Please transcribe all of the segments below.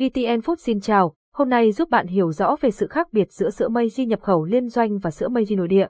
VTN Food xin chào, hôm nay giúp bạn hiểu rõ về sự khác biệt giữa sữa Meiji nhập khẩu liên doanh và sữa Meiji nội địa.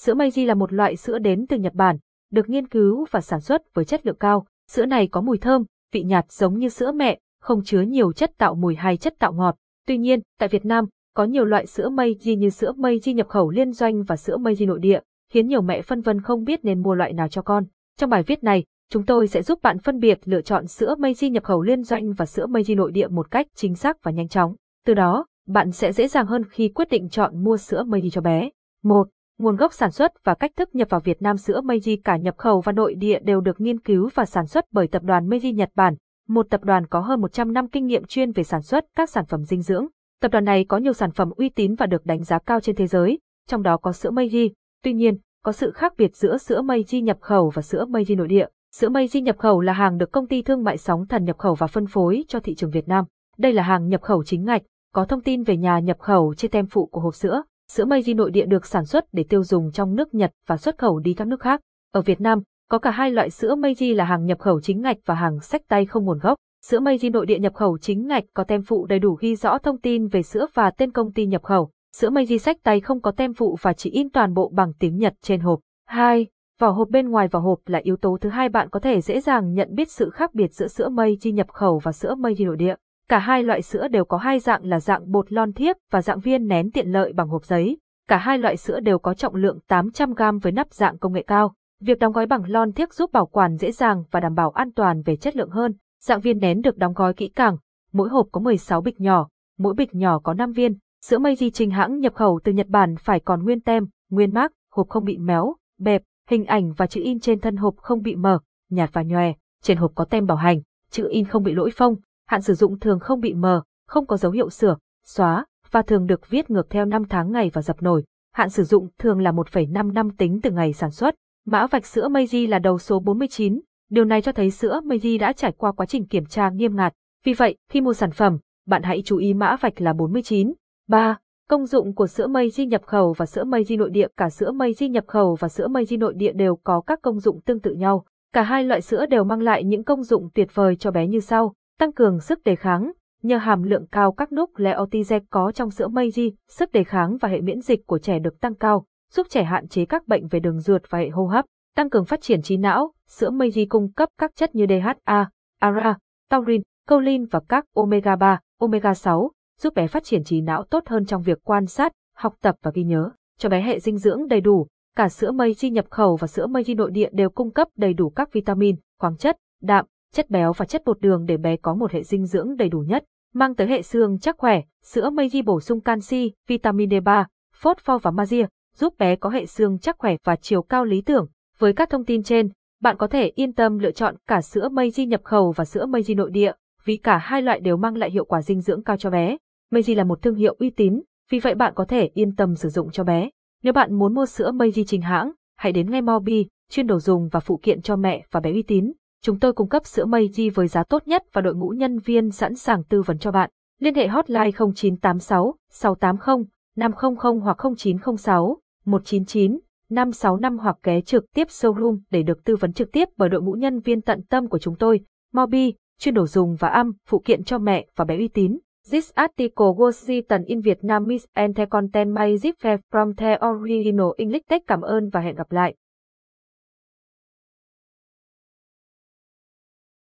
Sữa Meiji là một loại sữa đến từ Nhật Bản, được nghiên cứu và sản xuất với chất lượng cao. Sữa này có mùi thơm, vị nhạt giống như sữa mẹ, không chứa nhiều chất tạo mùi hay chất tạo ngọt. Tuy nhiên, tại Việt Nam, có nhiều loại sữa Meiji như sữa Meiji nhập khẩu liên doanh và sữa Meiji nội địa, khiến nhiều mẹ phân vân không biết nên mua loại nào cho con. Trong bài viết này, chúng tôi sẽ giúp bạn phân biệt lựa chọn sữa Meiji nhập khẩu liên doanh và sữa Meiji nội địa một cách chính xác và nhanh chóng. Từ đó, bạn sẽ dễ dàng hơn khi quyết định chọn mua sữa Meiji cho bé. 1. Nguồn gốc sản xuất và cách thức nhập vào Việt Nam sữa Meiji cả nhập khẩu và nội địa đều được nghiên cứu và sản xuất bởi tập đoàn Meiji Nhật Bản, một tập đoàn có hơn 100 năm kinh nghiệm chuyên về sản xuất các sản phẩm dinh dưỡng. Tập đoàn này có nhiều sản phẩm uy tín và được đánh giá cao trên thế giới, trong đó có sữa Meiji. Tuy nhiên, có sự khác biệt giữa sữa Meiji nhập khẩu và sữa Meiji nội địa. Sữa Meiji nhập khẩu là hàng được công ty thương mại sóng thần nhập khẩu và phân phối cho thị trường Việt Nam. Đây là hàng nhập khẩu chính ngạch, có thông tin về nhà nhập khẩu trên tem phụ của hộp sữa. Sữa Meiji nội địa được sản xuất để tiêu dùng trong nước Nhật và xuất khẩu đi các nước khác. Ở Việt Nam, có cả hai loại sữa Meiji là hàng nhập khẩu chính ngạch và hàng sách tay không nguồn gốc. Sữa Meiji nội địa nhập khẩu chính ngạch có tem phụ đầy đủ ghi rõ thông tin về sữa và tên công ty nhập khẩu. Sữa Meiji sách tay không có tem phụ và chỉ in toàn bộ bằng tiếng Nhật trên hộp. 2. Vỏ hộp bên ngoài vỏ hộp là yếu tố thứ hai bạn có thể dễ dàng nhận biết sự khác biệt giữa sữa mây chi nhập khẩu và sữa Meiji nội địa. Cả hai loại sữa đều có hai dạng là dạng bột lon thiếc và dạng viên nén tiện lợi bằng hộp giấy. Cả hai loại sữa đều có trọng lượng 800g với nắp dạng công nghệ cao. Việc đóng gói bằng lon thiếc giúp bảo quản dễ dàng và đảm bảo an toàn về chất lượng hơn. Dạng viên nén được đóng gói kỹ càng, mỗi hộp có 16 bịch nhỏ, mỗi bịch nhỏ có 5 viên. Sữa mây di trình hãng nhập khẩu từ Nhật Bản phải còn nguyên tem, nguyên mác, hộp không bị méo, bẹp, hình ảnh và chữ in trên thân hộp không bị mờ, nhạt và nhòe. Trên hộp có tem bảo hành, chữ in không bị lỗi phông, hạn sử dụng thường không bị mờ, không có dấu hiệu sửa, xóa, và thường được viết ngược theo năm tháng ngày và dập nổi. Hạn sử dụng thường là 1,5 năm tính từ ngày sản xuất. Mã vạch sữa Meiji là đầu số 49, điều này cho thấy sữa Meiji đã trải qua quá trình kiểm tra nghiêm ngặt. Vì vậy, khi mua sản phẩm, bạn hãy chú ý mã vạch là 49. 3. Công dụng của sữa mây di nhập khẩu và sữa mây di nội địa Cả sữa mây di nhập khẩu và sữa mây di nội địa đều có các công dụng tương tự nhau. Cả hai loại sữa đều mang lại những công dụng tuyệt vời cho bé như sau. Tăng cường sức đề kháng. Nhờ hàm lượng cao các nucleotide có trong sữa mây di sức đề kháng và hệ miễn dịch của trẻ được tăng cao, giúp trẻ hạn chế các bệnh về đường ruột và hệ hô hấp. Tăng cường phát triển trí não. Sữa mây di cung cấp các chất như DHA, ARA, taurin, choline và các omega 3, omega 6, giúp bé phát triển trí não tốt hơn trong việc quan sát, học tập và ghi nhớ. Cho bé hệ dinh dưỡng đầy đủ, cả sữa mây chi nhập khẩu và sữa mây chi nội địa đều cung cấp đầy đủ các vitamin, khoáng chất, đạm, chất béo và chất bột đường để bé có một hệ dinh dưỡng đầy đủ nhất. Mang tới hệ xương chắc khỏe, sữa mây chi bổ sung canxi, vitamin D3, phosphor và magie, giúp bé có hệ xương chắc khỏe và chiều cao lý tưởng. Với các thông tin trên, bạn có thể yên tâm lựa chọn cả sữa mây Meiji nhập khẩu và sữa mây Meiji nội địa, vì cả hai loại đều mang lại hiệu quả dinh dưỡng cao cho bé. Meiji là một thương hiệu uy tín, vì vậy bạn có thể yên tâm sử dụng cho bé. Nếu bạn muốn mua sữa Meiji chính hãng, hãy đến ngay Mobi, chuyên đồ dùng và phụ kiện cho mẹ và bé uy tín. Chúng tôi cung cấp sữa Meiji với giá tốt nhất và đội ngũ nhân viên sẵn sàng tư vấn cho bạn. Liên hệ hotline 0986 680 500 hoặc 0906 199 565 hoặc ghé trực tiếp showroom để được tư vấn trực tiếp bởi đội ngũ nhân viên tận tâm của chúng tôi. Mobi, chuyên đồ dùng và âm, phụ kiện cho mẹ và bé uy tín. This article was written in Vietnamese and the content may differ from the original English text. Cảm ơn và hẹn gặp lại.